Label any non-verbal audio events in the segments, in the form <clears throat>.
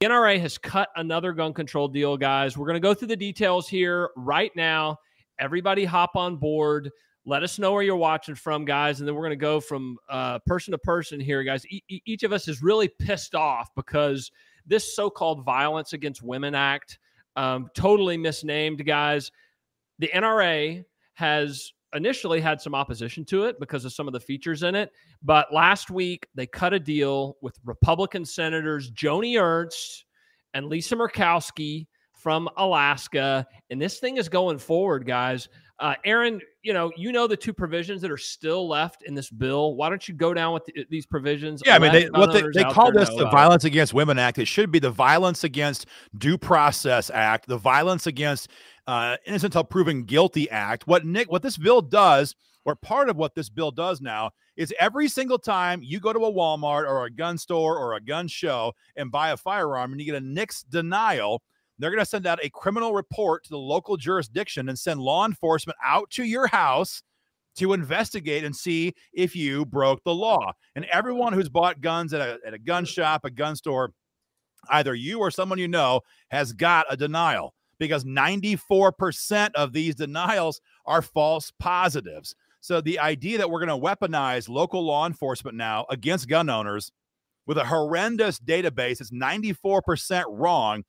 The NRA has cut another gun control deal, guys. We're going to go through the details here right now. Everybody hop on board. Let us know where you're watching from, guys. And then we're going to go from uh, person to person here, guys. E- each of us is really pissed off because this so called Violence Against Women Act, um, totally misnamed, guys. The NRA has initially had some opposition to it because of some of the features in it. But last week, they cut a deal with Republican Senators Joni Ernst and Lisa Murkowski from Alaska. And this thing is going forward, guys. Uh, Aaron, you know, you know the two provisions that are still left in this bill. Why don't you go down with the, these provisions? Yeah, I mean, they, what they, they call this the Violence Against Women Act. It should be the Violence Against Due Process Act, the Violence Against uh, Innocent Until Proven Guilty Act. What Nick, what this bill does, or part of what this bill does now, is every single time you go to a Walmart or a gun store or a gun show and buy a firearm and you get a NICS denial they're going to send out a criminal report to the local jurisdiction and send law enforcement out to your house to investigate and see if you broke the law. And everyone who's bought guns at a, at a gun shop, a gun store, either you or someone you know has got a denial because 94% of these denials are false positives. So the idea that we're going to weaponize local law enforcement now against gun owners with a horrendous database that's 94% wrong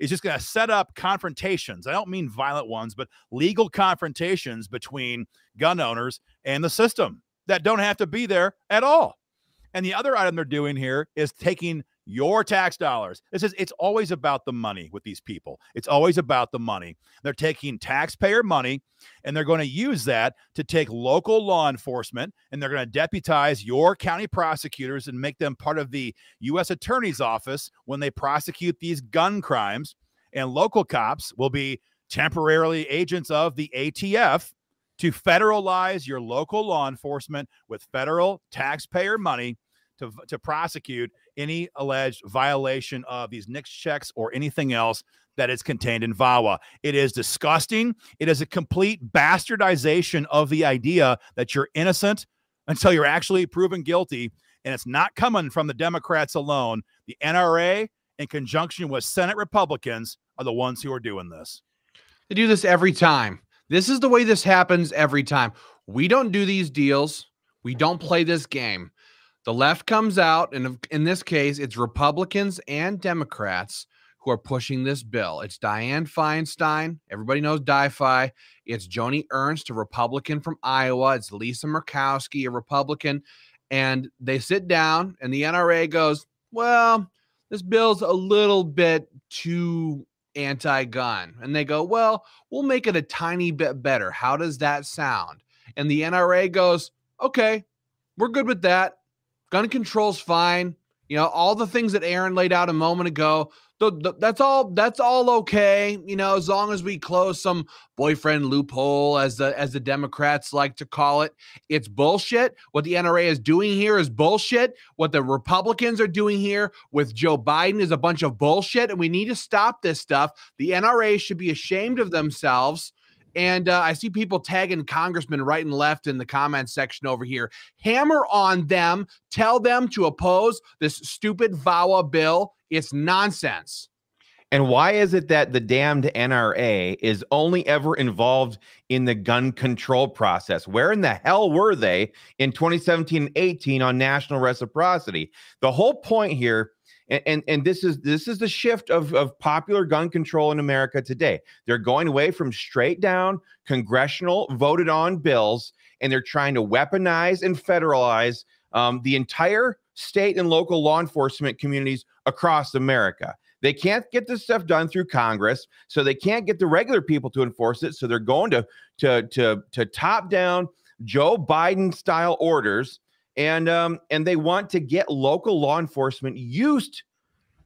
is just going to set up confrontations. I don't mean violent ones, but legal confrontations between gun owners and the system that don't have to be there at all. And the other item they're doing here is taking your tax dollars. This is it's always about the money with these people. It's always about the money. They're taking taxpayer money and they're going to use that to take local law enforcement and they're going to deputize your county prosecutors and make them part of the US attorney's office when they prosecute these gun crimes and local cops will be temporarily agents of the ATF to federalize your local law enforcement with federal taxpayer money to, to prosecute any alleged violation of these NICS checks or anything else that is contained in VAWA. It is disgusting. It is a complete bastardization of the idea that you're innocent until you're actually proven guilty. And it's not coming from the Democrats alone. The NRA, in conjunction with Senate Republicans, are the ones who are doing this. They do this every time. This is the way this happens every time. We don't do these deals. We don't play this game. The left comes out, and in this case, it's Republicans and Democrats who are pushing this bill. It's Dianne Feinstein. Everybody knows DiFi. It's Joni Ernst, a Republican from Iowa. It's Lisa Murkowski, a Republican. And they sit down, and the NRA goes, Well, this bill's a little bit too anti gun. And they go, Well, we'll make it a tiny bit better. How does that sound? And the NRA goes, Okay, we're good with that. Gun control's fine. You know, all the things that Aaron laid out a moment ago, the, the, that's all that's all okay, you know, as long as we close some boyfriend loophole as the as the Democrats like to call it. It's bullshit. What the NRA is doing here is bullshit. What the Republicans are doing here with Joe Biden is a bunch of bullshit and we need to stop this stuff. The NRA should be ashamed of themselves and uh, I see people tagging congressmen right and left in the comments section over here. Hammer on them. Tell them to oppose this stupid VAWA bill. It's nonsense. And why is it that the damned NRA is only ever involved in the gun control process? Where in the hell were they in 2017 and 18 on national reciprocity? The whole point here and, and, and this is this is the shift of, of popular gun control in America today. They're going away from straight down congressional voted on bills, and they're trying to weaponize and federalize um, the entire state and local law enforcement communities across America. They can't get this stuff done through Congress, so they can't get the regular people to enforce it. So they're going to to to to top down Joe Biden style orders and um, and they want to get local law enforcement used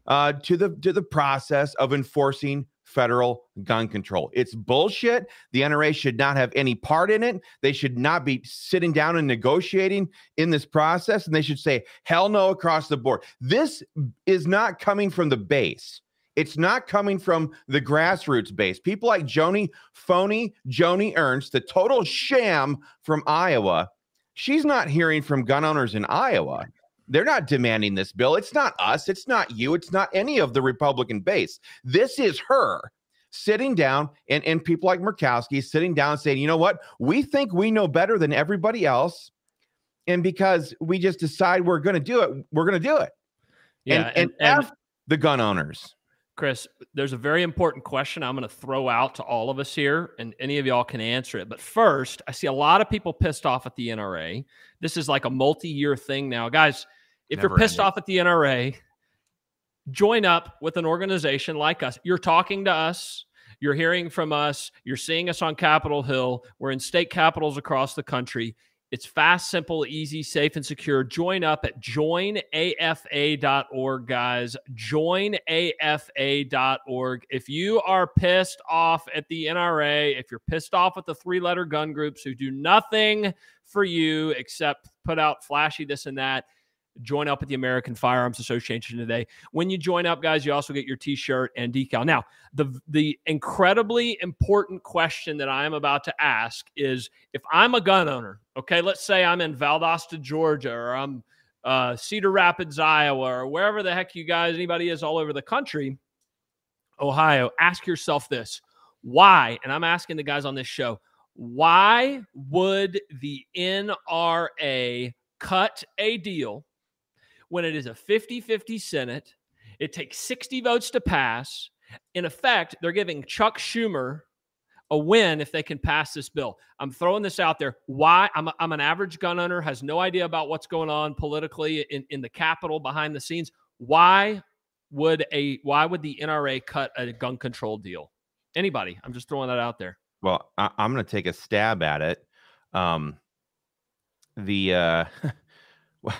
uh, to the to the process of enforcing federal gun control. It's bullshit. The NRA should not have any part in it. They should not be sitting down and negotiating in this process, and they should say hell no across the board. This is not coming from the base. It's not coming from the grassroots base. People like Joni Phony, Joni Ernst, the total sham from Iowa she's not hearing from gun owners in Iowa. They're not demanding this bill. It's not us. It's not you. It's not any of the Republican base. This is her sitting down and, and people like Murkowski sitting down saying, you know what? We think we know better than everybody else. And because we just decide we're going to do it, we're going to do it. Yeah. And, and, and, and the gun owners. Chris, there's a very important question I'm going to throw out to all of us here, and any of y'all can answer it. But first, I see a lot of people pissed off at the NRA. This is like a multi year thing now. Guys, if Never you're pissed ending. off at the NRA, join up with an organization like us. You're talking to us, you're hearing from us, you're seeing us on Capitol Hill, we're in state capitals across the country. It's fast, simple, easy, safe, and secure. Join up at joinafa.org, guys. Joinafa.org. If you are pissed off at the NRA, if you're pissed off at the three letter gun groups who do nothing for you except put out flashy this and that, join up at the American Firearms Association today. When you join up, guys, you also get your T-shirt and decal. Now, the the incredibly important question that I am about to ask is: if I'm a gun owner, okay, let's say I'm in Valdosta, Georgia, or I'm uh, Cedar Rapids, Iowa, or wherever the heck you guys, anybody is all over the country, Ohio. Ask yourself this: Why? And I'm asking the guys on this show. Why would the NRA cut a deal when it is a 50 50 Senate. It takes 60 votes to pass. In effect, they're giving Chuck Schumer a win if they can pass this bill. I'm throwing this out there. Why? I'm, a, I'm an average gun owner, has no idea about what's going on politically in, in the Capitol behind the scenes. Why would a why would the NRA cut a gun control deal? Anybody? I'm just throwing that out there. Well, I, am going to take a stab at it. Um, the uh, <laughs>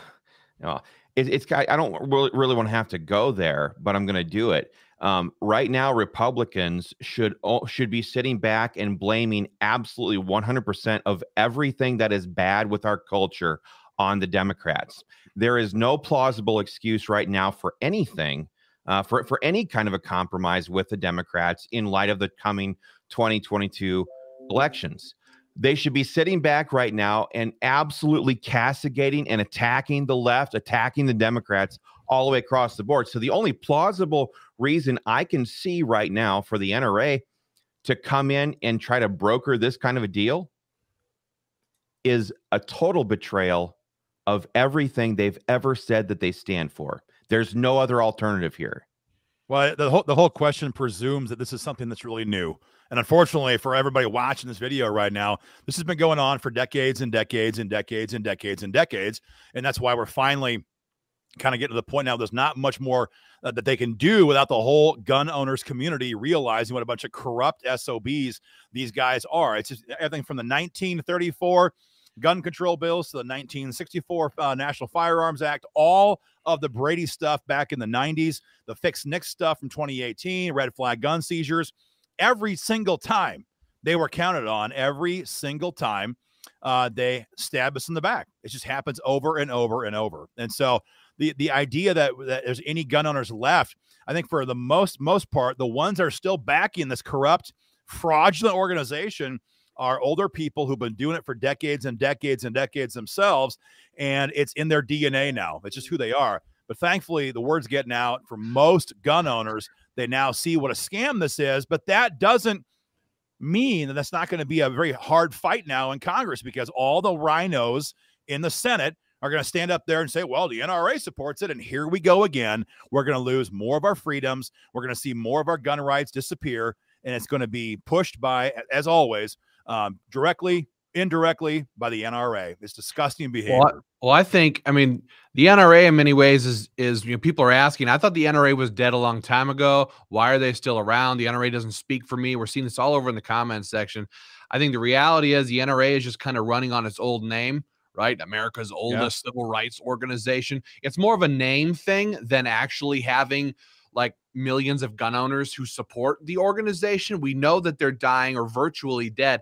well, it, it's I don't really, really want to have to go there, but I'm going to do it. Um, right now, Republicans should should be sitting back and blaming absolutely 100% of everything that is bad with our culture on the Democrats. There is no plausible excuse right now for anything, uh, for for any kind of a compromise with the Democrats in light of the coming 2022 elections. They should be sitting back right now and absolutely castigating and attacking the left, attacking the Democrats all the way across the board. So the only plausible reason I can see right now for the NRA to come in and try to broker this kind of a deal is a total betrayal of everything they've ever said that they stand for. There's no other alternative here. Well, the whole the whole question presumes that this is something that's really new. And unfortunately, for everybody watching this video right now, this has been going on for decades and decades and decades and decades and decades. And that's why we're finally kind of getting to the point now there's not much more uh, that they can do without the whole gun owners community realizing what a bunch of corrupt SOBs these guys are. It's just everything from the 1934 gun control bills to the 1964 uh, National Firearms Act, all of the Brady stuff back in the 90s, the fixed NICS stuff from 2018, red flag gun seizures every single time they were counted on, every single time uh, they stab us in the back. It just happens over and over and over. And so the the idea that, that there's any gun owners left, I think for the most most part, the ones that are still backing this corrupt, fraudulent organization are older people who've been doing it for decades and decades and decades themselves, and it's in their DNA now. It's just who they are. But thankfully, the word's getting out for most gun owners. They now see what a scam this is, but that doesn't mean that that's not going to be a very hard fight now in Congress because all the rhinos in the Senate are going to stand up there and say, well, the NRA supports it. And here we go again. We're going to lose more of our freedoms. We're going to see more of our gun rights disappear. And it's going to be pushed by, as always, um, directly indirectly by the NRA. It's disgusting behavior. Well, well, I think I mean the NRA in many ways is is you know people are asking. I thought the NRA was dead a long time ago. Why are they still around? The NRA doesn't speak for me. We're seeing this all over in the comments section. I think the reality is the NRA is just kind of running on its old name. Right, America's oldest yeah. civil rights organization. It's more of a name thing than actually having like millions of gun owners who support the organization. We know that they're dying or virtually dead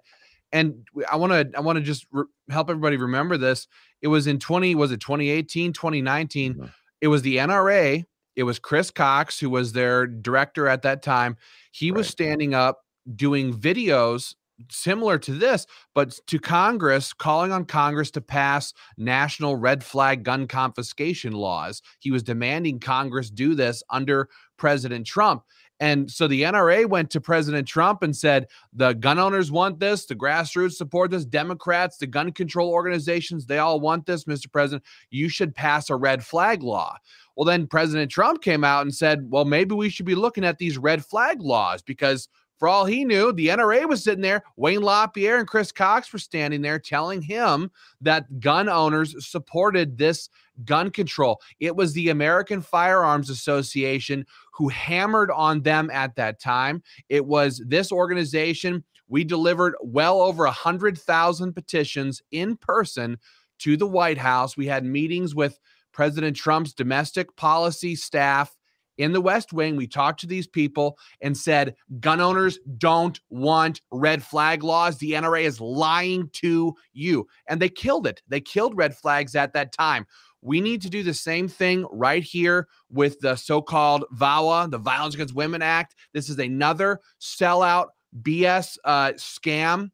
and I want to I want to just re- help everybody remember this. It was in 20 was it 2018, 2019. Mm-hmm. It was the NRA. It was Chris Cox who was their director at that time. He right. was standing up doing videos similar to this, but to Congress, calling on Congress to pass national red flag gun confiscation laws. He was demanding Congress do this under President Trump. And so the NRA went to President Trump and said, the gun owners want this, the grassroots support this, Democrats, the gun control organizations, they all want this, Mr. President. You should pass a red flag law. Well, then President Trump came out and said, well, maybe we should be looking at these red flag laws because for all he knew, the NRA was sitting there. Wayne LaPierre and Chris Cox were standing there telling him that gun owners supported this gun control. It was the American Firearms Association who hammered on them at that time. It was this organization. We delivered well over a 100,000 petitions in person to the White House. We had meetings with President Trump's domestic policy staff in the West Wing, we talked to these people and said gun owners don't want red flag laws. The NRA is lying to you. And they killed it. They killed red flags at that time. We need to do the same thing right here with the so called VAWA, the Violence Against Women Act. This is another sellout BS uh, scam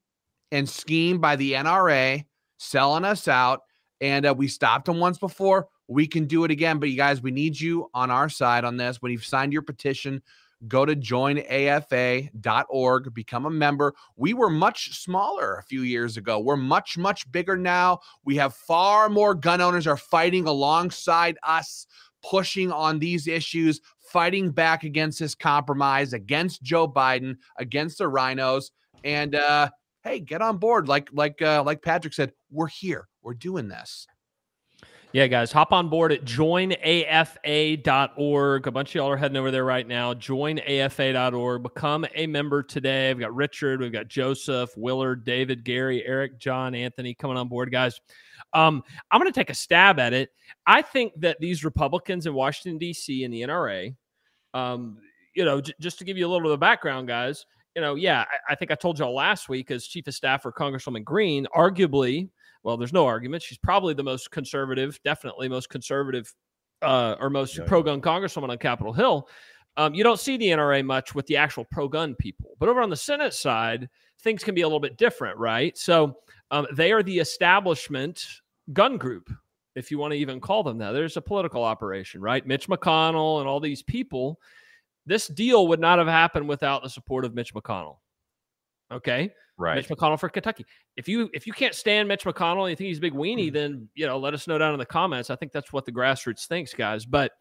and scheme by the NRA selling us out. And uh, we stopped them once before we can do it again. But you guys, we need you on our side on this. When you've signed your petition, go to joinafa.org, become a member. We were much smaller a few years ago. We're much, much bigger now. We have far more gun owners are fighting alongside us, pushing on these issues, fighting back against this compromise, against Joe Biden, against the rhinos. And uh, hey, get on board. Like, like, uh, like Patrick said, we're here. We're doing this. Yeah, guys, hop on board at joinafa.org. A bunch of y'all are heading over there right now. Joinafa.org. Become a member today. We've got Richard, we've got Joseph, Willard, David, Gary, Eric, John, Anthony coming on board, guys. Um, I'm going to take a stab at it. I think that these Republicans in Washington, D.C. and the NRA, um, you know, j- just to give you a little of the background, guys, you know, yeah, I, I think I told y'all last week as Chief of Staff for Congresswoman Green, arguably – well, there's no argument. She's probably the most conservative, definitely most conservative uh, or most yeah, pro gun congresswoman on Capitol Hill. Um, you don't see the NRA much with the actual pro gun people. But over on the Senate side, things can be a little bit different, right? So um, they are the establishment gun group, if you want to even call them that. There's a political operation, right? Mitch McConnell and all these people. This deal would not have happened without the support of Mitch McConnell. Okay. Right. Mitch McConnell for Kentucky. If you if you can't stand Mitch McConnell and you think he's a big weenie, mm-hmm. then you know let us know down in the comments. I think that's what the grassroots thinks, guys. But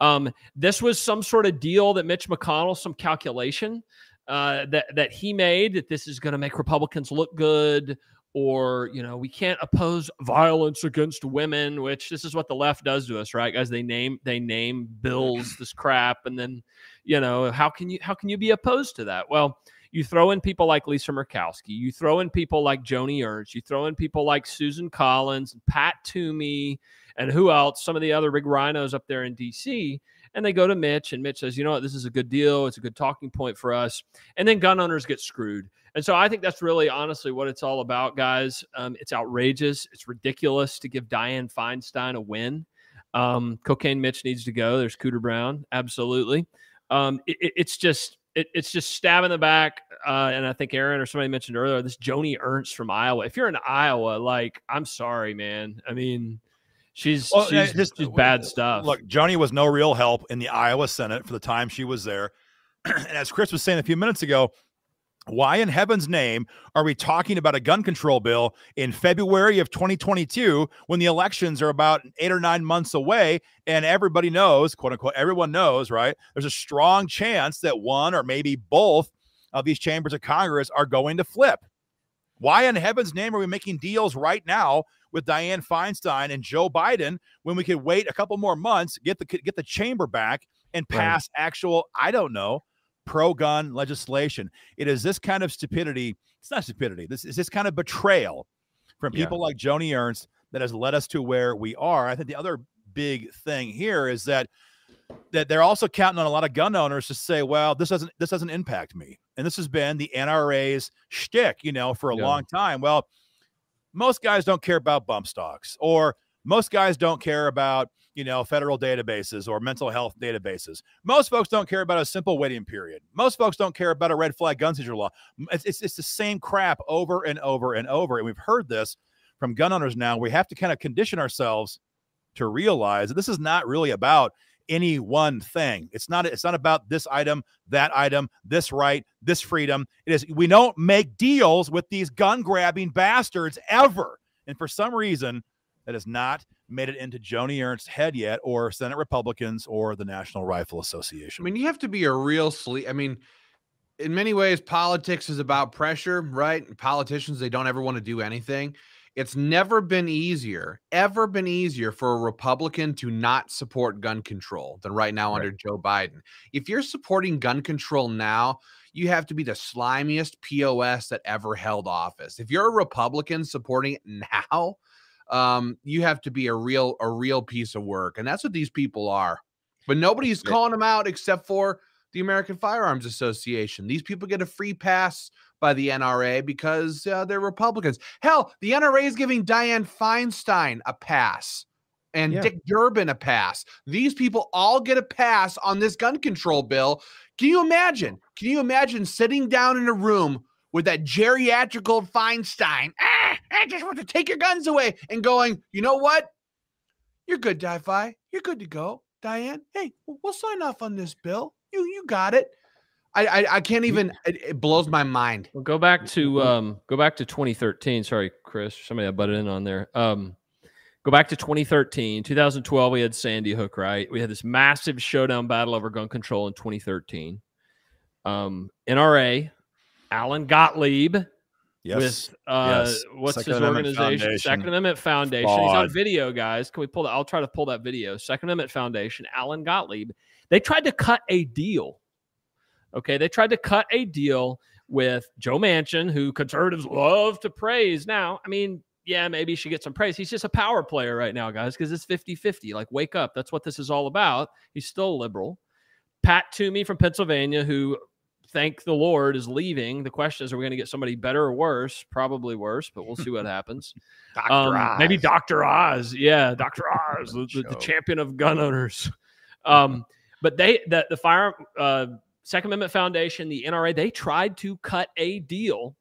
um, this was some sort of deal that Mitch McConnell, some calculation uh, that that he made that this is going to make Republicans look good, or you know we can't oppose violence against women, which this is what the left does to us, right, guys? They name they name mm-hmm. bills this crap, and then you know how can you how can you be opposed to that? Well you throw in people like Lisa Murkowski, you throw in people like Joni Ernst, you throw in people like Susan Collins, Pat Toomey, and who else? Some of the other big rhinos up there in DC. And they go to Mitch, and Mitch says, you know what, this is a good deal. It's a good talking point for us. And then gun owners get screwed. And so I think that's really honestly what it's all about, guys. Um, it's outrageous. It's ridiculous to give Dianne Feinstein a win. Um, Cocaine Mitch needs to go. There's Cooter Brown. Absolutely. Um, it, it's just it, it's just stab in the back. Uh, and I think Aaron or somebody mentioned earlier this Joni Ernst from Iowa. If you're in Iowa, like I'm sorry, man. I mean, she's well, she's, just, she's bad stuff. Look, Joni was no real help in the Iowa Senate for the time she was there. <clears throat> and as Chris was saying a few minutes ago, why in heaven's name are we talking about a gun control bill in February of 2022 when the elections are about eight or nine months away? And everybody knows, quote unquote, everyone knows, right? There's a strong chance that one or maybe both of these chambers of Congress are going to flip. Why in heaven's name are we making deals right now with Dianne Feinstein and Joe Biden when we could wait a couple more months, get the get the chamber back, and pass right. actual, I don't know, pro gun legislation. It is this kind of stupidity. It's not stupidity. This is this kind of betrayal from people yeah. like Joni Ernst that has led us to where we are. I think the other big thing here is that that they're also counting on a lot of gun owners to say, well, this doesn't this doesn't impact me. And this has been the NRA's shtick, you know, for a yeah. long time. Well, most guys don't care about bump stocks, or most guys don't care about you know, federal databases or mental health databases. Most folks don't care about a simple waiting period. Most folks don't care about a red flag gun seizure law. It's, it's, it's the same crap over and over and over. And we've heard this from gun owners now. We have to kind of condition ourselves to realize that this is not really about any one thing. It's not it's not about this item, that item, this right, this freedom. It is we don't make deals with these gun grabbing bastards ever. And for some reason, that has not made it into Joni Ernst's head yet, or Senate Republicans, or the National Rifle Association. I mean, you have to be a real sleep. I mean, in many ways, politics is about pressure, right? Politicians, they don't ever want to do anything. It's never been easier, ever been easier for a Republican to not support gun control than right now right. under Joe Biden. If you're supporting gun control now, you have to be the slimiest POS that ever held office. If you're a Republican supporting it <laughs> now, um, you have to be a real a real piece of work, and that's what these people are. But nobody's calling them out except for the American Firearms Association. These people get a free pass by the NRA because uh, they're Republicans. Hell, the NRA is giving Dianne Feinstein a pass and yeah. Dick Durbin a pass. These people all get a pass on this gun control bill. Can you imagine? Can you imagine sitting down in a room with that geriatrical Feinstein? Ah, I just want to take your guns away and going, you know what? You're good, Di-Fi. You're good to go. Dianne, hey, we'll sign off on this bill. You you got it. I, I, I can't even. It, it, blows my mind. Well, go back to um, go back to 2013. Sorry, Chris. Somebody I butted in on there. Um, go back to 2013, 2012. We had Sandy Hook, right? We had this massive showdown battle over gun control in 2013. Um, NRA, Alan Gottlieb. Yes. With uh, yes. what's Second his Amendment organization? Foundation. Second Amendment Foundation. He's on video, guys. Can we pull that? I'll try to pull that video. Second Amendment Foundation. Alan Gottlieb. They tried to cut a deal Okay, they tried to cut a deal with Joe Manchin, who conservatives love to praise. Now, I mean, yeah, maybe she gets some praise. He's just a power player right now, guys, because it's 50 50. Like, wake up. That's what this is all about. He's still liberal. Pat Toomey from Pennsylvania, who, thank the Lord, is leaving. The question is, are we going to get somebody better or worse? Probably worse, but we'll see what happens. <laughs> Dr. Um, Oz. Maybe Dr. Oz. Yeah, Dr. Oz, <laughs> the, the, the, champion of gun owners. <laughs> Um, but they, the, the fire, uh, Second Amendment Foundation, the NRA, they tried to cut a deal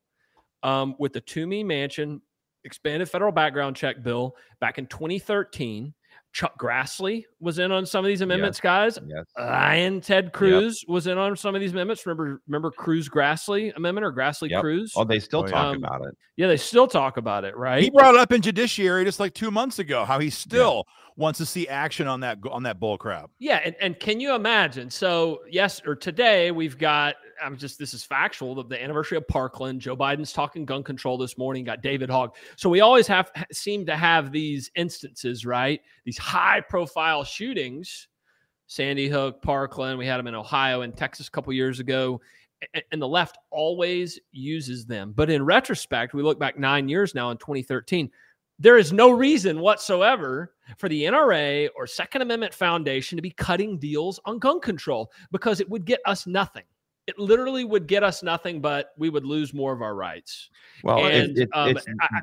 um, with the Toomey Manchin expanded federal background check bill back in 2013. Chuck Grassley was in on some of these amendments, yes. guys. Yes. Ryan Ted Cruz yep. was in on some of these amendments. Remember, remember Cruz Grassley amendment or Grassley yep. Cruz? Oh, they still oh, talk um, about it. Yeah, they still talk about it, right? He brought it up in judiciary just like two months ago. How he still yeah. wants to see action on that on that bull crap. Yeah, and, and can you imagine? So yes, or today we've got I'm just this is factual. The, the, anniversary of Parkland. Joe Biden's talking gun control this morning. Got David Hogg. So we always have seem to have these instances, right? These high profile shootings. Sandy Hook, Parkland. We had them in Ohio and Texas a couple years ago. And the left always uses them. But in retrospect, we look back nine years now in 2013 there is no reason whatsoever for the NRA or Second Amendment Foundation to be cutting deals on gun control because it would get us nothing it literally would get us nothing, but we would lose more of our rights. Well, and, it, it, um, I,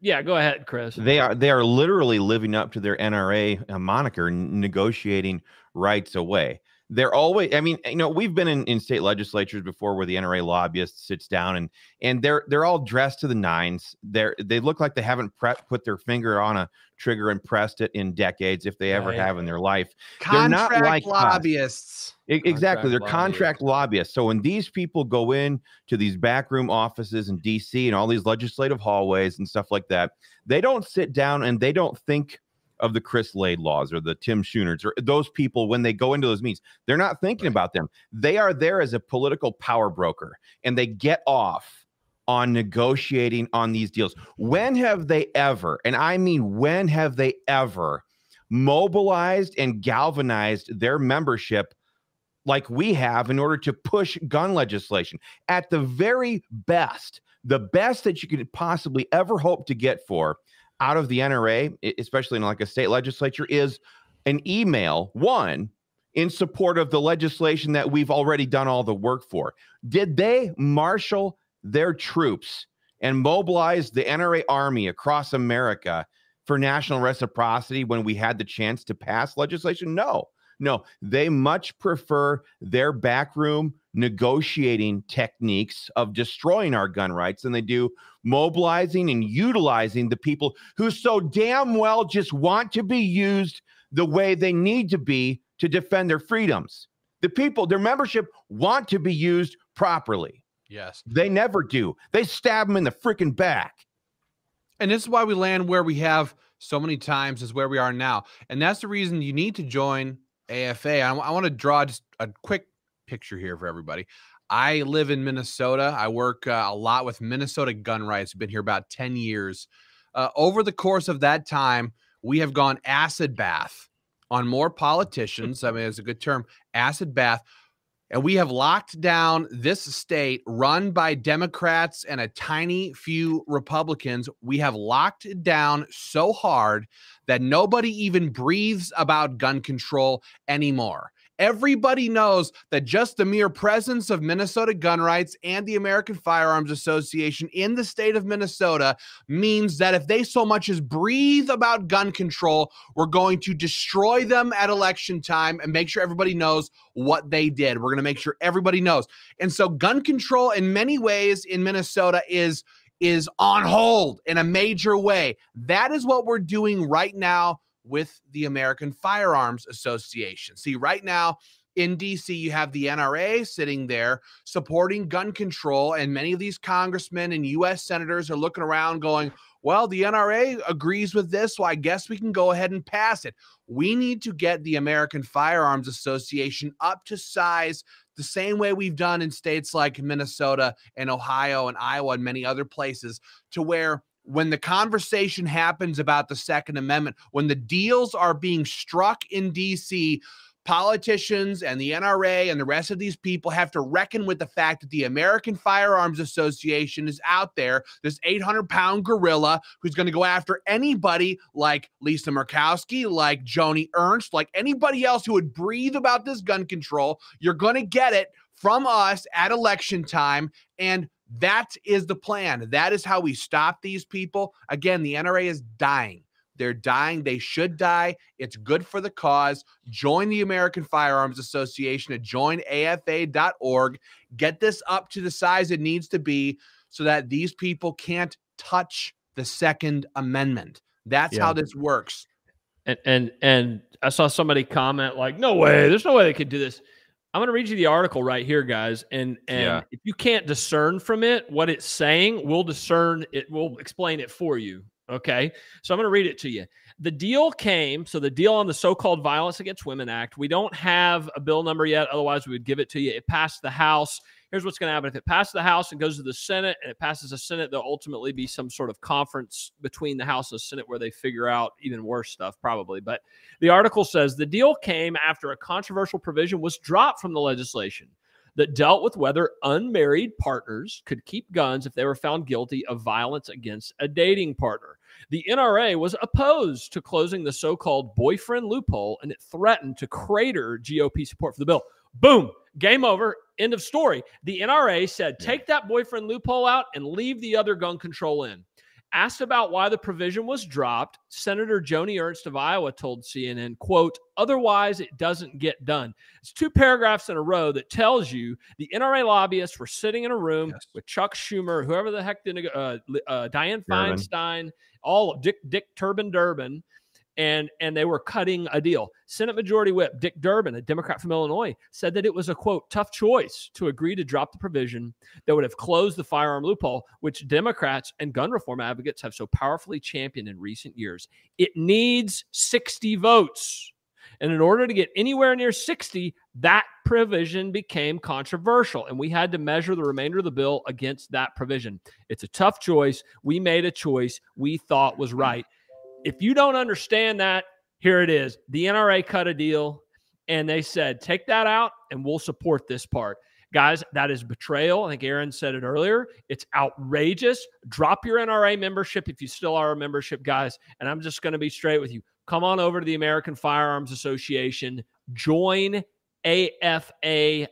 yeah, go ahead, Chris. They are they are literally living up to their NRA uh, moniker, negotiating rights away they're always i mean you know we've been in, in state legislatures before where the nra lobbyist sits down and and they're they're all dressed to the nines. They're they look like they haven't pre- put their finger on a trigger and pressed it in decades if they ever right. have in their life. Contract they're not like lobbyists. Us. exactly they're contract lobbyists. so when these people go in to these backroom offices in dc and all these legislative hallways and stuff like that they don't sit down and they don't think of the Chris Laidlaws or the Tim Schooners or those people when they go into those meetings. They're not thinking right. about them. They are there as a political power broker and they get off on negotiating on these deals. When have they ever, and I mean, when have they ever mobilized and galvanized their membership like we have in order to push gun legislation? At the very best, the best that you could possibly ever hope to get for out of the NRA, especially in like a state legislature, is an email, one, in support of the legislation that we've already done all the work for. Did they marshal their troops and mobilize the NRA army across America for national reciprocity when we had the chance to pass legislation? No, no. They much prefer their backroom negotiating techniques of destroying our gun rights than they do mobilizing and utilizing the people who so damn well just want to be used the way they need to be to defend their freedoms. The people, their membership want to be used properly. Yes. They never do. They stab them in the freaking back. And this is why we land where we have so many times is where we are now. And that's the reason you need to join AFA. I, I want to draw just a quick picture here for everybody. I live in Minnesota. I work uh, a lot with Minnesota gun rights. Been here about 10 years. Uh, over the course of that time, we have gone acid bath on more <laughs> politicians. I mean, it's a good term, acid bath. And we have locked down this state run by Democrats and a tiny few Republicans. We have locked it down so hard that nobody even breathes about gun control anymore. Everybody knows that just the mere presence of Minnesota gun rights and the American Firearms Association in the state of Minnesota means that if they so much as breathe about gun control, we're going to destroy them at election time and make sure everybody knows what they did. We're going to make sure everybody knows. And so gun control in many ways in Minnesota is is on hold in a major way. That is what we're doing right now with the American Firearms Association. See, right now in DC, you have the NRA sitting there supporting gun control, and many of these congressmen and U.S. senators are looking around going, well, the NRA agrees with this, so I guess we can go ahead and pass it. We need to get the American Firearms Association up to size the same way we've done in states like Minnesota and Ohio and Iowa and many other places, to where when the conversation happens about the Second Amendment, when the deals are being struck in DC, politicians and the NRA and the rest of these people have to reckon with the fact that the American Firearms Association is out there, this 800 pound gorilla who's going to go after anybody like Lisa Murkowski, like Joni Ernst, like anybody else who would breathe about this gun control. You're going to get it from us at election time. And that is the plan. That is how we stop these people. Again, the NRA is dying. They're dying. They should die. It's good for the cause. Join the American Firearms Association at joinafa.org. Get this up to the size it needs to be so that these people can't touch the Second Amendment. That's yeah. how this works. And and and I saw somebody comment like, "No way! There's no way they could do this." I'm going to read you the article right here, guys. And and yeah. if you can't discern from it what it's saying, we'll discern it. We'll explain it for you. Okay. So I'm going to read it to you. The deal came. So the deal on the so-called Violence Against Women Act. We don't have a bill number yet. Otherwise, we would give it to you. It passed the House here's what's going to happen. If it passes the House and goes to the Senate and it passes the Senate, there'll ultimately be some sort of conference between the House and the Senate where they figure out even worse stuff, probably. But the article says the deal came after a controversial provision was dropped from the legislation that dealt with whether unmarried partners could keep guns if they were found guilty of violence against a dating partner. The NRA was opposed to closing the so called boyfriend loophole and it threatened to crater GOP support for the bill. Boom, game over. End of story. The NRA said, take that boyfriend loophole out and leave the other gun control in. Asked about why the provision was dropped, Senator Joni Ernst of Iowa told CNN, quote, otherwise it doesn't get done. It's two paragraphs in a row that tells you the NRA lobbyists were sitting in a room yes. with Chuck Schumer, whoever the heck uh, uh, Dianne Feinstein, all Dick, Dick Turban Durbin, and and they were cutting a deal. Senate Majority Whip Dick Durbin, a Democrat from Illinois, said that it was a quote tough choice to agree to drop the provision that would have closed the firearm loophole, which Democrats and gun reform advocates have so powerfully championed in recent years. It needs 60 votes. And in order to get anywhere near 60, that provision became controversial. And we had to measure the remainder of the bill against that provision. It's a tough choice. We made a choice we thought was right. If you don't understand that, here it is. The NRA cut a deal and they said, take that out and we'll support this part. Guys, that is betrayal. I think Aaron said it earlier. It's outrageous. Drop your NRA membership if you still are a membership, guys. And I'm just going to be straight with you. Come on over to the American Firearms Association. Join afa.org.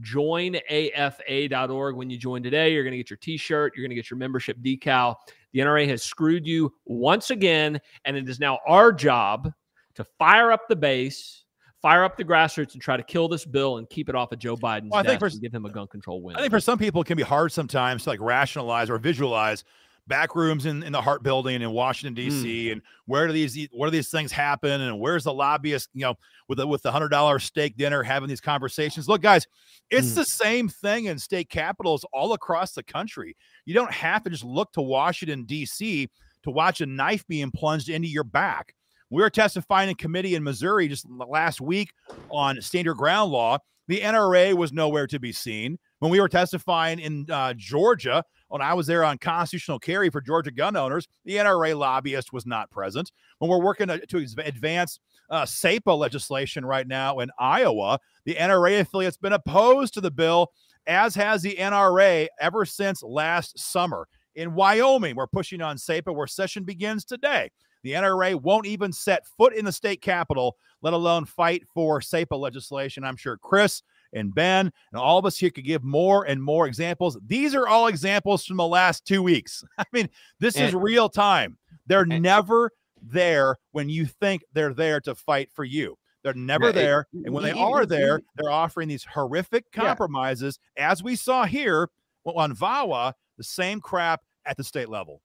Join afa.org. When you join today, you're going to get your t shirt, you're going to get your membership decal. The NRA has screwed you once again, and it is now our job to fire up the base, fire up the grassroots, and try to kill this bill and keep it off of Joe Biden's well, I think for, and give him a gun control win. I think for some people, it can be hard sometimes to like rationalize or visualize back rooms in, in the Hart Building in Washington D.C. Mm. and where do these where do these things happen and where's the lobbyist you know with the, with the hundred dollar steak dinner having these conversations. Look, guys, it's mm. the same thing in state capitals all across the country. You don't have to just look to Washington D.C. to watch a knife being plunged into your back. We were testifying in committee in Missouri just last week on stand your ground law. The NRA was nowhere to be seen. When we were testifying in uh, Georgia when I was there on constitutional carry for Georgia gun owners, the NRA lobbyist was not present. When we're working to, to advance uh, SAPA legislation right now in Iowa, the NRA affiliate's been opposed to the bill, as has the NRA ever since last summer. In Wyoming, we're pushing on SAPA where session begins today. The NRA won't even set foot in the state capitol, let alone fight for SAPA legislation. I'm sure Chris and Ben and all of us here could give more and more examples. These are all examples from the last two weeks. <laughs> I mean, this and, is real time. They're and, never there when you think they're there to fight for you. They're never there. And when they are there, they're offering these horrific compromises, yeah. as we saw here on VAWA, the same crap at the state level.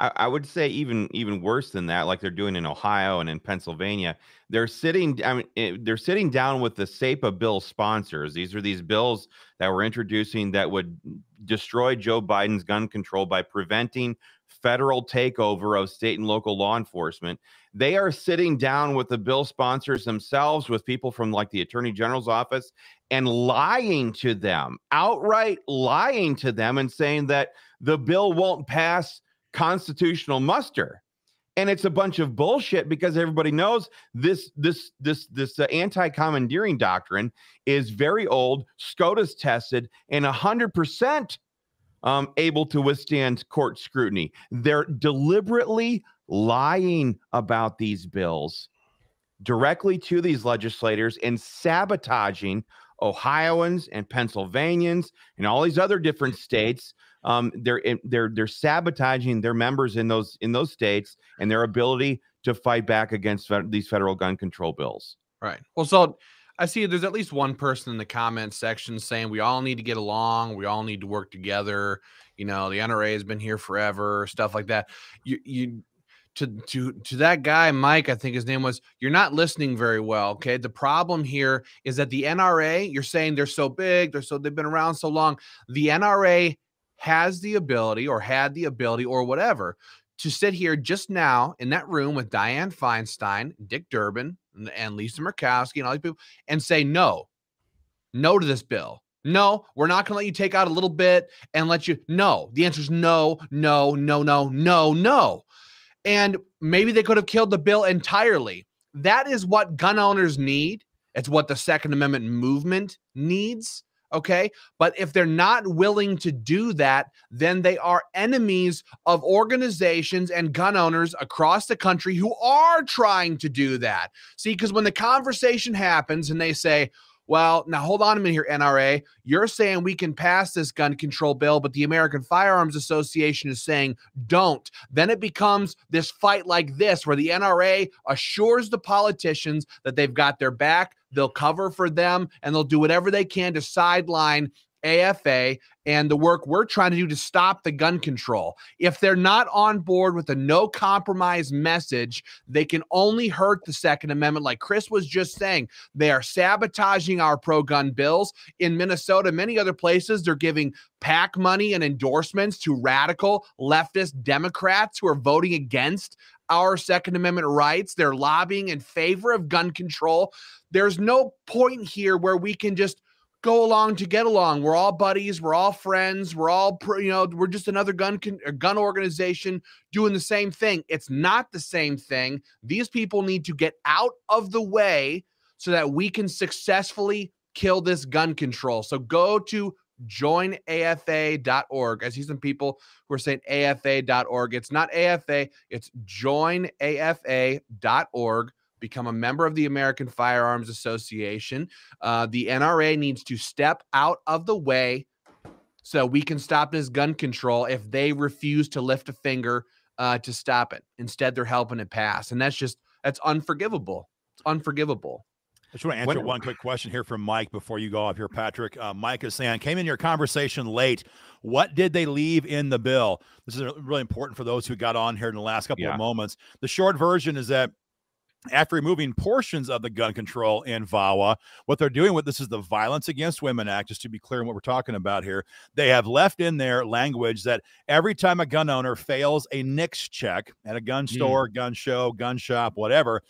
I, I would say even even worse than that, like they're doing in Ohio and in Pennsylvania. They're sitting. I mean, eh, they're sitting down with the SAPA bill sponsors. These are these bills that we're introducing that would destroy Joe Biden's gun control by preventing federal takeover of state and local law enforcement. They are sitting down with the bill sponsors themselves, with people from like the attorney general's office, and lying to them, outright lying to them, and saying that the bill won't pass constitutional muster. And it's a bunch of bullshit because everybody knows this this this this uh, anti-commandeering doctrine is very old scotus tested and 100% um, able to withstand court scrutiny. They're deliberately lying about these bills directly to these legislators and sabotaging ohioans and pennsylvanians and all these other different states um, they're they're they're sabotaging their members in those in those states and their ability to fight back against fe- these federal gun control bills. Right. Well, so I see there's at least one person in the comments section saying we all need to get along, we all need to work together. You know, the NRA has been here forever, stuff like that. You you to to to that guy Mike, I think his name was. You're not listening very well. Okay, the problem here is that the NRA. You're saying they're so big, they're so they've been around so long. The NRA has the ability or had the ability or whatever to sit here just now in that room with Dianne Feinstein, Dick Durbin, and Lisa Murkowski and all these people and say no, no to this bill. No, we're not going to let you take out a little bit and let you. No, the answer is no, no, no, no, no, no. And maybe they could have killed the bill entirely. That is what gun owners need. It's what the Second Amendment movement needs. Okay. But if they're not willing to do that, then they are enemies of organizations and gun owners across the country who are trying to do that. See, because when the conversation happens and they say, well, now hold on a minute here, NRA. You're saying we can pass this gun control bill, but the American Firearms Association is saying don't. Then it becomes this fight like this where the NRA assures the politicians that they've got their back, they'll cover for them, and they'll do whatever they can to sideline AFA and the work we're trying to do to stop the gun control. If they're not on board with a no compromise message, they can only hurt the Second Amendment. Like Chris was just saying, they are sabotaging our pro gun bills. In Minnesota, many other places, they're giving PAC money and endorsements to radical leftist Democrats who are voting against our Second Amendment rights. They're lobbying in favor of gun control. There's no point here where we can just go along to get along. We're all buddies. We're all friends. We're all, you know, we're just another gun con- gun organization doing the same thing. It's not the same thing. These people need to get out of the way so that we can successfully kill this gun control. So go to joinafa.org. I see some people who are saying afa.org. It's not AFA, it's joinafa.org become a member of the American Firearms Association. Uh, the NRA needs to step out of the way So we can stop this gun control if they refuse to lift a finger uh, to stop it. Instead, they're helping it pass. And that's just, that's unforgivable. It's unforgivable. I just want to answer when, one quick question here from Mike before you go off here, Patrick. Uh, Mike is saying, came in your conversation late. What did they leave in the bill? This is really important for those who got on here in the last couple yeah. of moments. The short version is that after removing portions of the gun control in VAWA, what they're doing with this is the Violence Against Women Act, just to be clear on what we're talking about here. They have left in there language that every time a gun owner fails a NICS check at a gun hmm. store, mm. gun show, gun shop, whatever,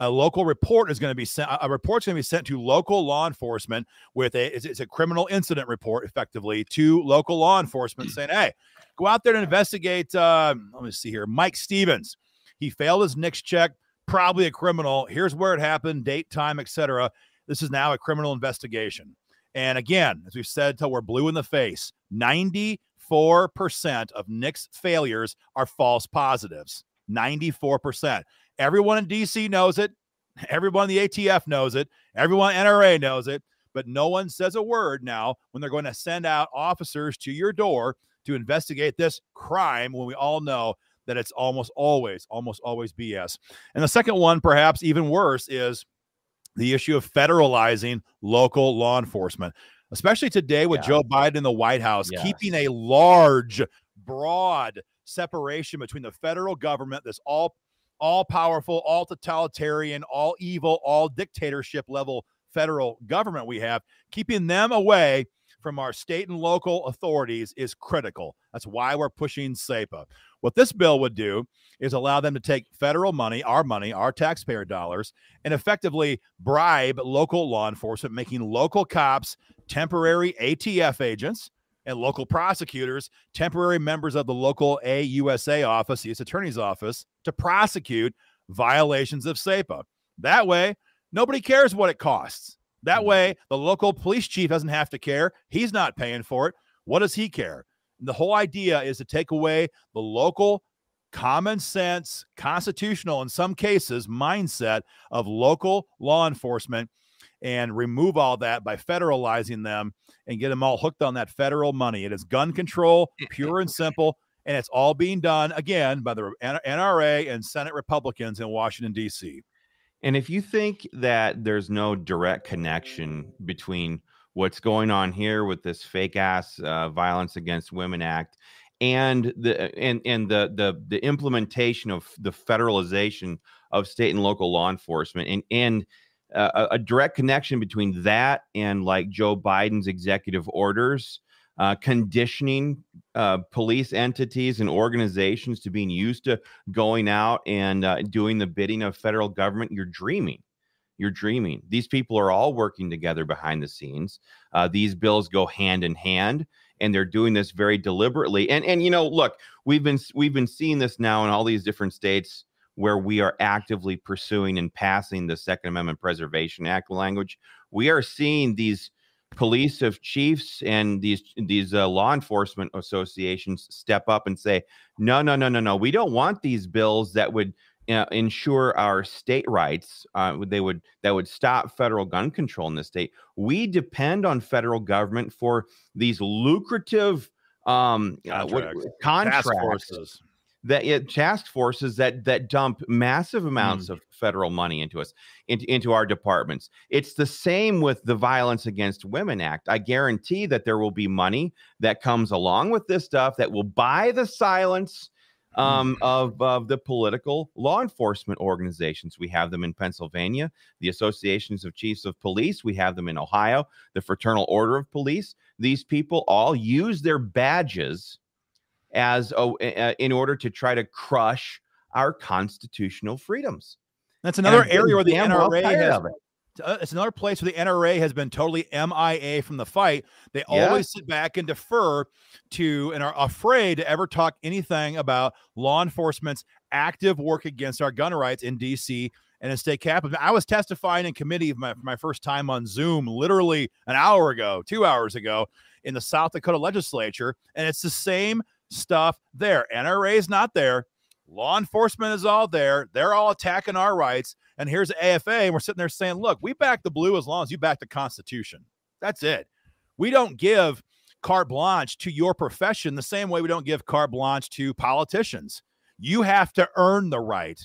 a local report is going to be sent a report's going to be sent to local law enforcement with a it's, it's a criminal incident report effectively to local law enforcement saying hey go out there and investigate uh, let me see here mike stevens he failed his NICS check probably a criminal. Here's where it happened, date, time, etc. This is now a criminal investigation. And again, as we've said till we're blue in the face, 94% of NICS failures are false positives. 94%. Everyone in DC knows it. Everyone in the ATF knows it. Everyone NRA knows it. But no one says a word now when they're going to send out officers to your door to investigate this crime when we all know that it's almost always, almost always BS. And the second one, perhaps even worse, is the issue of federalizing local law enforcement, especially today with yeah. Joe Biden in the White House, yes. keeping a large, broad separation between the federal government, this all all powerful, all totalitarian, all evil, all dictatorship level federal government we have, keeping them away from our state and local authorities is critical. That's why we're pushing SAPA. What this bill would do is allow them to take federal money, our money, our taxpayer dollars, and effectively bribe local law enforcement, making local cops temporary ATF agents and local prosecutors temporary members of the local AUSA office, the U.S. Attorney's Office, to prosecute violations of SAPA. That way, nobody cares what it costs. That mm. way, the local police chief doesn't have to care. He's not paying for it. What does he care? The whole idea is to take away the local common sense, constitutional, in some cases, mindset of local law enforcement and remove all that by federalizing them and get them all hooked on that federal money. It is gun control, pure and simple. And it's all being done again by the NRA and Senate Republicans in Washington, D.C. And if you think that there's no direct connection between what's going on here with this fake ass uh, Violence Against Women Act and the and and the the the implementation of the federalization of state and local law enforcement and and uh, a direct connection between that and like Joe Biden's executive orders uh, conditioning uh, police entities and organizations to being used to going out and uh, doing the bidding of federal government, you're dreaming. You're dreaming. These people are all working together behind the scenes. Uh, these bills go hand in hand, and they're doing this very deliberately. And and you know, look, we've been we've been seeing this now in all these different states where we are actively pursuing and passing the Second Amendment Preservation Act language. We are seeing these police of chiefs and these these uh, law enforcement associations step up and say no no no no no we don't want these bills that would uh, ensure our state rights uh, they would that would stop federal gun control in the state. We depend on federal government for these lucrative um contracts, uh, what, contracts. That it, task forces that that dump massive amounts mm. of federal money into us into, into our departments. It's the same with the violence against women act. I guarantee that there will be money that comes along with this stuff that will buy the silence um, mm. of, of the political law enforcement organizations. We have them in Pennsylvania, the associations of chiefs of police. We have them in Ohio, the Fraternal Order of Police. These people all use their badges as a, in order to try to crush our constitutional freedoms. That's another area where the NRA has. Uh, it's another place where the NRA has been totally MIA from the fight. They yeah. always sit back and defer to and are afraid to ever talk anything about law enforcement's active work against our gun rights in DC and in state capitals. I was testifying in committee for my, my first time on Zoom literally an hour ago, two hours ago in the South Dakota legislature, and it's the same stuff there. NRA is not there. Law enforcement is all there. They're all attacking our rights. And here's AFA, and we're sitting there saying, look, we back the blue as long as you back the Constitution. That's it. We don't give carte blanche to your profession the same way we don't give carte blanche to politicians. You have to earn the right.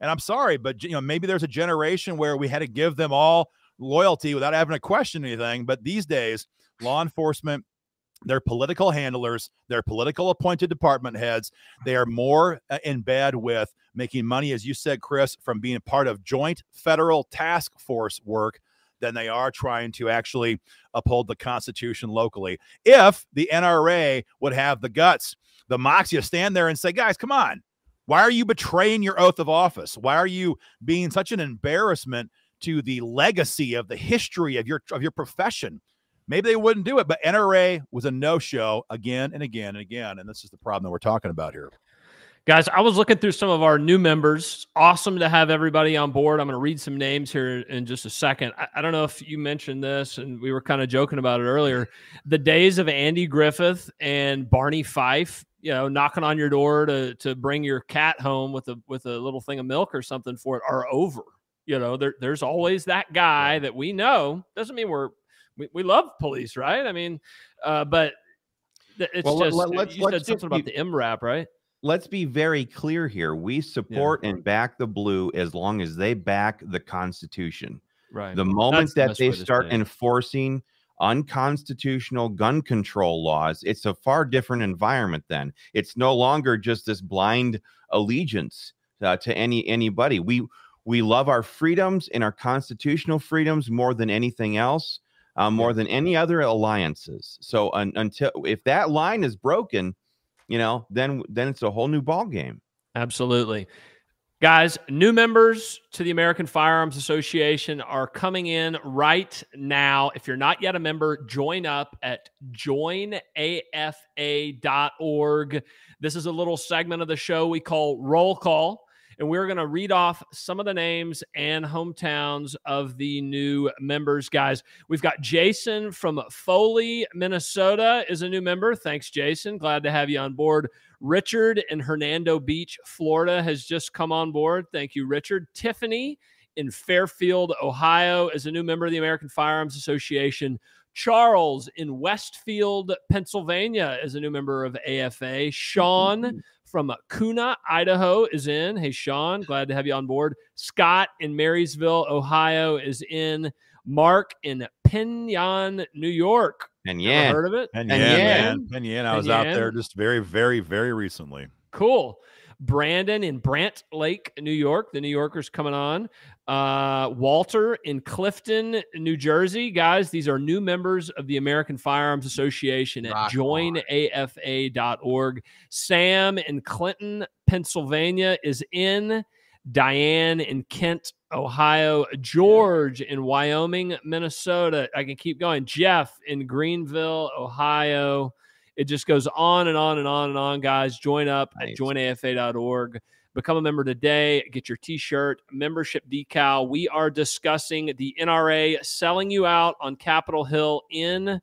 And I'm sorry, but you know, maybe there's a generation where we had to give them all loyalty without having to question anything. But these days, law enforcement, they're political handlers, they're political appointed department heads. They are more uh, in bed with making money, as you said, Chris, from being part of joint federal task force work than they are trying to actually uphold the Constitution locally. If the NRA would have the guts, the moxie to stand there and say, guys, come on. Why are you betraying your oath of office? Why are you being such an embarrassment to the legacy of the history of your of your profession? Maybe they wouldn't do it, but NRA was a no-show again and again and again, and this is the problem that we're talking about here. Guys, I was looking through some of our new members. Awesome to have everybody on board. I'm going to read some names here in just a second. I, I, don't know if you mentioned this, and we were kind of joking about it earlier. The days of Andy Griffith and Barney Fife, you know, knocking on your door to to bring your cat home with a with a little thing of milk or something for it, are over. You know, there, there's always that guy that we know. Doesn't mean we're we, we love police, right? I mean, uh, but it's well, just let, us you let's said something about the MRAP, right? let's be very clear here. We support yeah. and back the blue as long as they back the Constitution. Right. The moment That's that the they start enforcing unconstitutional gun control laws, it's a far different environment then. It's no longer just this blind allegiance uh, to any anybody. We we love our freedoms and our constitutional freedoms more than anything else, uh, more yeah. than any other alliances. So un, until if that line is broken, you know, then then it's a whole new ball game. Absolutely. Guys, new members to the American Firearms Association are coming in right now. If you're not yet a member, join up at joinafa.org. This is a little segment of the show we call Roll Call and we're going to read off some of the names and hometowns of the new members, guys. We've got Jason from Foley, Minnesota, is a new member. Thanks, Jason. Glad to have you on board. Richard in Hernando Beach, Florida, has just come on board. Thank you, Richard. Tiffany in Fairfield, Ohio, is a new member of the American Firearms Association. Charles in Westfield, Pennsylvania, is a new member of AFA. Sean mm-hmm. From uh, Kuna, Idaho is in. Hey, Sean, glad to have you on board. Scott in Marysville, Ohio is in. Mark in Penn New York. And yeah, heard of it? Penn Yan, Penn Yan. I was out there just very, very, very recently. Cool. Brandon in Brant Lake, New York. The New Yorkers coming on. Uh, Walter in Clifton, New Jersey. Guys, these are new members of the American Firearms Association at joinafa.org. Sam in Clinton, Pennsylvania is in. Diane in Kent, Ohio. George in Wyoming, Minnesota. I can keep going. Jeff in Greenville, Ohio. It just goes on and on and on and on, guys. Join up nice. at joinafa.org. Become a member today. Get your t shirt, membership decal. We are discussing the NRA selling you out on Capitol Hill in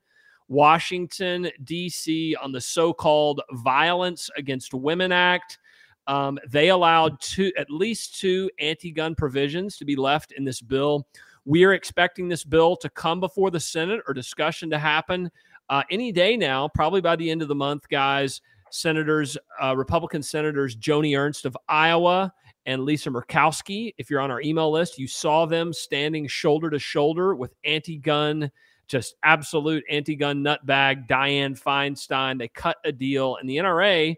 Washington, D.C., on the so called Violence Against Women Act. Um, they allowed two, at least two anti gun provisions to be left in this bill. We are expecting this bill to come before the Senate or discussion to happen uh, any day now, probably by the end of the month, guys. Senators, uh, Republican Senators Joni Ernst of Iowa and Lisa Murkowski. If you're on our email list, you saw them standing shoulder to shoulder with anti gun, just absolute anti gun nutbag Dianne Feinstein. They cut a deal, and the NRA,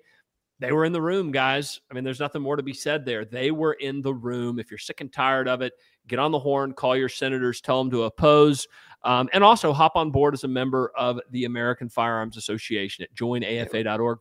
they were in the room, guys. I mean, there's nothing more to be said there. They were in the room. If you're sick and tired of it, get on the horn, call your senators, tell them to oppose. Um, and also hop on board as a member of the American Firearms Association at joinafa.org.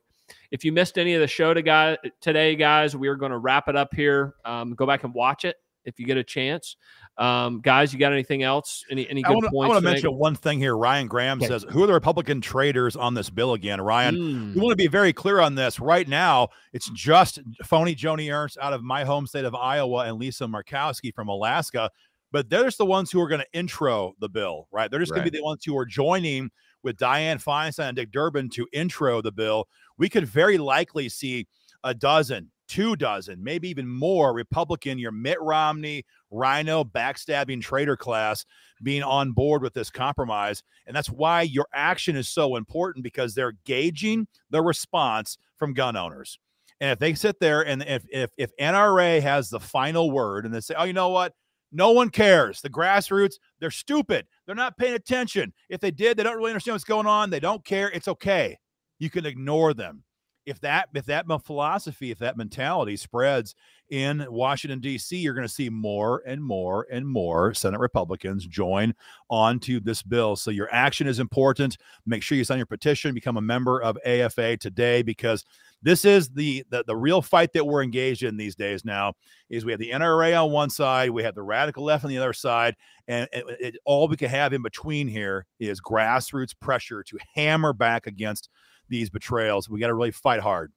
If you missed any of the show to guy, today, guys, we are going to wrap it up here. Um, go back and watch it if you get a chance. Um, guys, you got anything else? Any any good I wanna, points? I want to mention one thing here. Ryan Graham okay. says, "Who are the Republican traitors on this bill again?" Ryan, mm. we want to be very clear on this. Right now, it's just phony Joni Ernst out of my home state of Iowa and Lisa Murkowski from Alaska. But they're just the ones who are going to intro the bill, right? They're just right. going to be the ones who are joining with Dianne Feinstein and Dick Durbin to intro the bill, we could very likely see a dozen, two dozen, maybe even more Republican, your Mitt Romney, RINO, backstabbing trader class being on board with this compromise. And that's why your action is so important because they're gauging the response from gun owners. And if they sit there and if if if NRA has the final word and they say, oh, you know what? No one cares. The grassroots, they're stupid. They're not paying attention. If they did, they don't really understand what's going on. They don't care. It's okay. You can ignore them if that if that philosophy if that mentality spreads in washington d.c you're going to see more and more and more senate republicans join onto this bill. So your action is important. Make sure you sign your petition become a member of afa today because this is the, the the real fight that we're engaged in these days now is we have the nra on one side we have the radical left on the other side and it, it, all we can have in between here is grassroots pressure to hammer back against these betrayals. We got to really fight hard.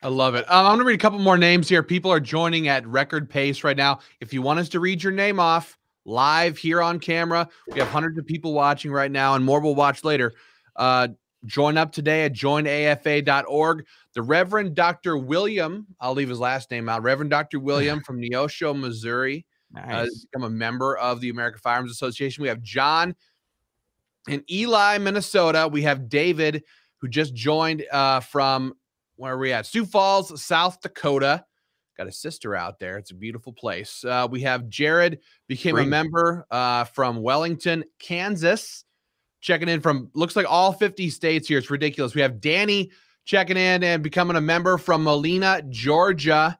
I love it. Um, I'm going to read a couple more names here. People are joining at record pace right now. If you want us to read your name off live here on camera, we have hundreds of people watching right now, and more will watch later. Uh, join up today at joinafa.org. The Reverend Dr. William, I'll leave his last name out, Reverend Dr. William <laughs> from Neosho, Missouri, uh, nice. uh, become a member of the American Firearms Association. We have John in Ely, Minnesota, we have David, who just joined uh, from where are we at? Sioux Falls, South Dakota. Got a sister out there. It's a beautiful place. Uh, we have Jared became Spring. a member uh, from Wellington, Kansas. Checking in from looks like all 50 states here. It's ridiculous. We have Danny checking in and becoming a member from Molena, Georgia.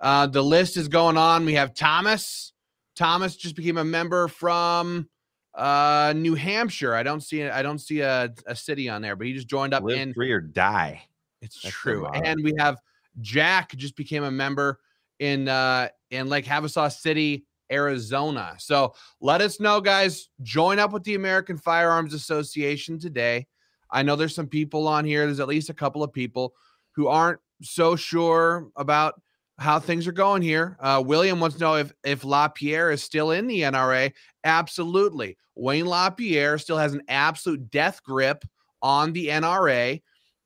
Uh, the list is going on. We have Thomas. Thomas just became a member from uh, New Hampshire. I don't see I don't see a, a city on there, but he just joined up Live in free or die. It's That's true. And we have Jack just became a member in uh in Lake Havasu City, Arizona. So let us know, guys. Join up with the American Firearms Association today. I know there's some people on here. There's at least a couple of people who aren't so sure about how things are going here. Uh, William wants to know if if LaPierre is still in the NRA. Absolutely, Wayne LaPierre still has an absolute death grip on the NRA,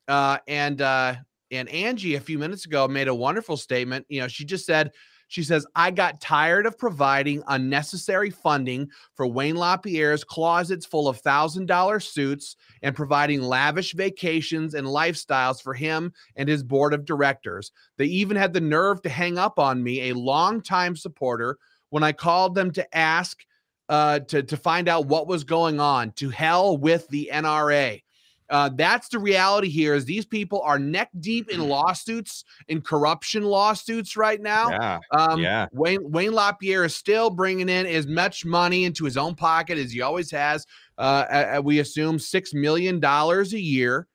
uh, and uh, and Angie a few minutes ago made a wonderful statement. You know, she just said she says, I got tired of providing unnecessary funding for Wayne LaPierre's closets full of $1,000 suits and providing lavish vacations and lifestyles for him and his board of directors. They even had the nerve to hang up on me, a longtime supporter, when I called them to ask uh, to, to find out what was going on. To hell with the NRA. Uh, that's the reality here is these people are neck deep in lawsuits in corruption lawsuits right now. Yeah, um, yeah. wayne wayne lapierre is still bringing in as much money into his own pocket as he always has uh, we assume six million dollars a year.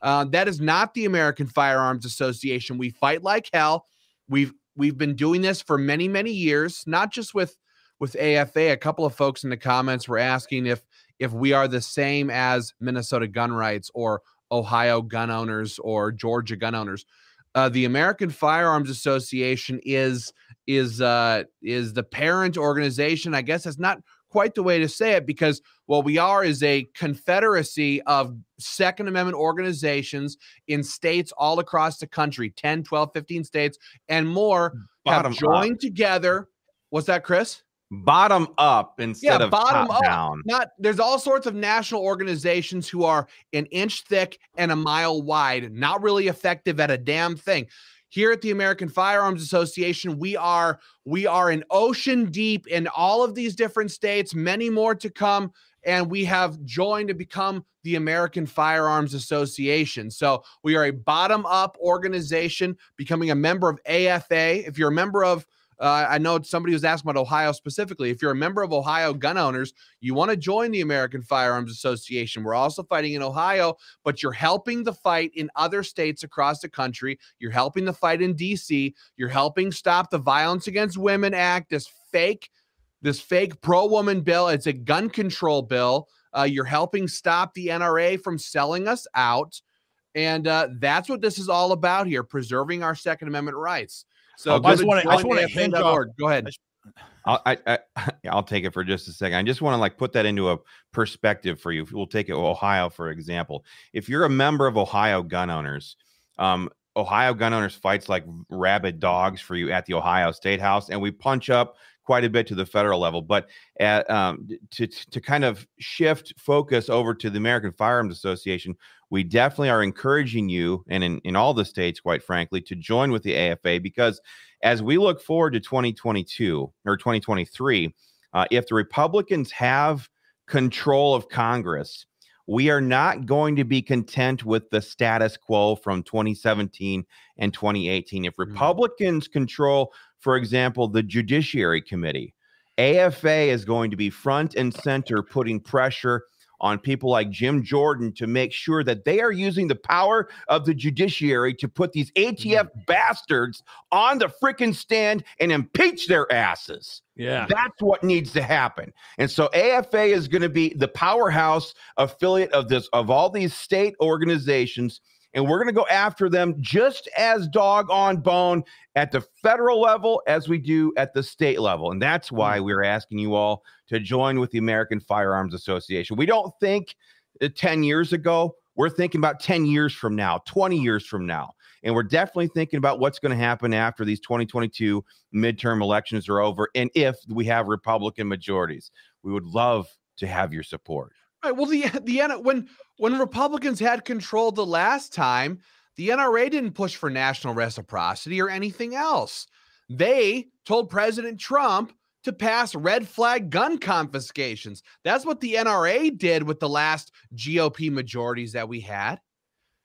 Uh, that is not the american firearms association. We fight like hell. We've we've been doing this for many many years not just with with afa a couple of folks in the comments were asking if if we are the same as Minnesota gun rights or Ohio gun owners or Georgia gun owners. Uh, the American Firearms Association is is uh, is the parent organization. I guess that's not quite the way to say it because what we are is a confederacy of Second Amendment organizations in states all across the country 10, 12, 15 states and more Bottom have joined up. together. What's that, Chris? Bottom up instead yeah, of bottom up. down. Not there's all sorts of national organizations who are an inch thick and a mile wide, not really effective at a damn thing. Here at the American Firearms Association, we are we are an ocean deep in all of these different states, many more to come and we have joined to become the American Firearms Association. So we are a bottom up organization becoming a member of AFA. If you're a member of uh, I know somebody was asking about Ohio specifically. If you're a member of Ohio gun owners, you want to join the American Firearms Association. We're also fighting in Ohio, but you're helping the fight in other states across the country. You're helping the fight in DC. You're helping stop the Violence Against Women Act, this fake, this fake pro woman bill. It's a gun control bill. Uh, you're helping stop the NRA from selling us out. And uh, that's what this is all about here preserving our Second Amendment rights. So I just want to, I just want to hinge off. Go ahead. I'll, I, I, <laughs> I'll take it for just a second. I just want to like put that into a perspective for you. We'll take it Ohio for example. If you're a member of Ohio gun owners, um, Ohio gun owners fights like rabid dogs for you at the Ohio State House, and we punch up quite a bit to the federal level. But at, um, to to kind of shift focus over to the American Firearms Association, we definitely are encouraging you, and in, in all the states, quite frankly, to join with the AFA because as we look forward to 2022 or 2023, uh, if the Republicans have control of Congress, we are not going to be content with the status quo from 2017 and 2018. If mm-hmm. Republicans mm-hmm. control, for example, the Judiciary Committee, AFA is going to be front and center putting pressure on people like Jim Jordan to make sure that they are using the power of the judiciary to put these ATF mm-hmm. bastards on the freaking stand and impeach their asses. Yeah. That's what needs to happen. And so AFA is going to be the powerhouse affiliate of this of all these state organizations and we're going to go after them just as dog on bone at the federal level as we do at the state level. And that's why mm. we're asking you all to join with the American Firearms Association. We don't think uh, 10 years ago, we're thinking about 10 years from now, 20 years from now. And we're definitely thinking about what's going to happen after these 2022 midterm elections are over and if we have Republican majorities. We would love to have your support. Right. Well, the <laughs> the when when Republicans had control the last time, the NRA didn't push for national reciprocity or anything else. They told President Trump to pass red flag gun confiscations. That's what the NRA did with the last GOP majorities that we had.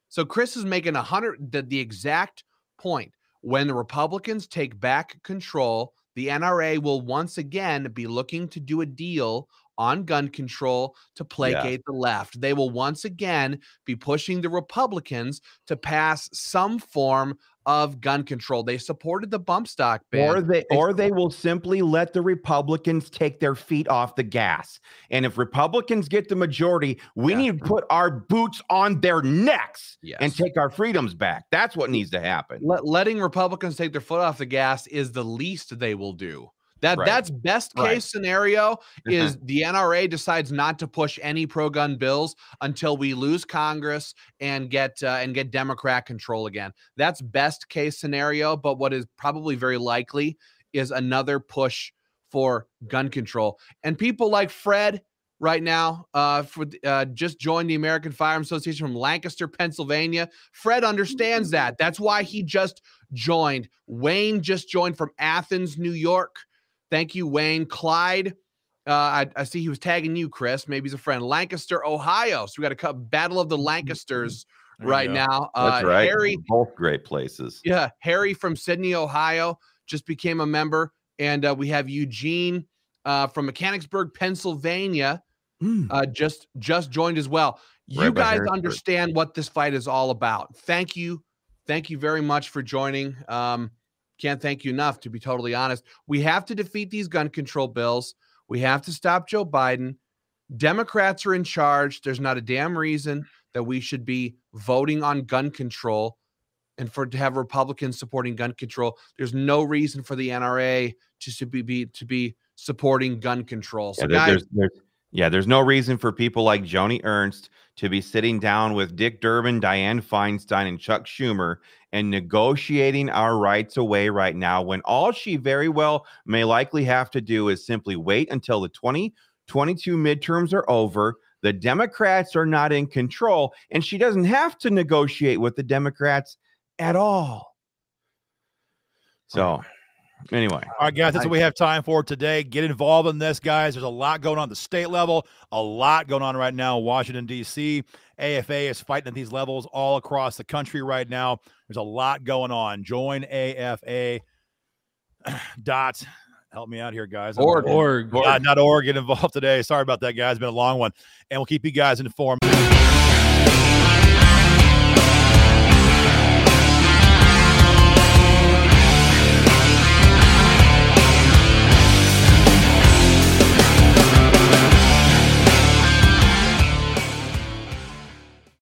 So Chris is making a hundred the, the exact point. When the Republicans take back control, the NRA will once again be looking to do a deal on gun control to placate yeah. the left. They will once again be pushing the Republicans to pass some form of gun control. They supported the bump stock ban. Or they or they will simply let the Republicans take their feet off the gas. And if Republicans get the majority, we yeah. need to put our boots on their necks yes. and take our freedoms back. That's what needs to happen. Let, letting Republicans take their foot off the gas is the least they will do. That right. that's best case right. scenario is the NRA decides not to push any pro gun bills until we lose Congress and get uh, and get Democrat control again. That's best case scenario, but what is probably very likely is another push for gun control. And people like Fred right now uh, for uh, just joined the American Firearms Association from Lancaster, Pennsylvania. Fred understands that. That's why he just joined. Wayne just joined from Athens, New York. Thank you, Wayne. Clyde, uh, I, I, see he was tagging you, Chris. Maybe he's a friend. Lancaster, Ohio. So we got a cup battle of the Lancasters right now. Uh, That's right. Harry, both great places. Yeah, Harry from Sidney, Ohio, just became a member, and uh, we have Eugene uh, from Mechanicsburg, Pennsylvania, mm. uh, just just joined as well. You right guys understand what this fight is all about. Thank you, thank you very much for joining. Um, can't thank you enough, to be totally honest. We have to defeat these gun control bills. We have to stop Joe Biden. Democrats are in charge. There's not a damn reason that we should be voting on gun control and for to have Republicans supporting gun control. There's no reason for the NRA to be, be to be supporting gun control. So yeah, guys, there's, there's, yeah, there's no reason for people like Joni Ernst to be sitting down with Dick Durbin, Dianne Feinstein, and Chuck Schumer and negotiating our rights away right now when all she very well may likely have to do is simply wait until the 2022 midterms are over. The Democrats are not in control, and she doesn't have to negotiate with the Democrats at all. So, Anyway. All right, guys, that's what we have time for today. Get involved in this, guys. There's a lot going on at the state level, a lot going on right now in Washington, D.C. AFA is fighting at these levels all across the country right now. There's a lot going on. Join AFA. <clears throat> Dot. Help me out here, guys. Org. Org. Not, not org. Get involved today. Sorry about that, guys. It's been a long one. And we'll keep you guys informed.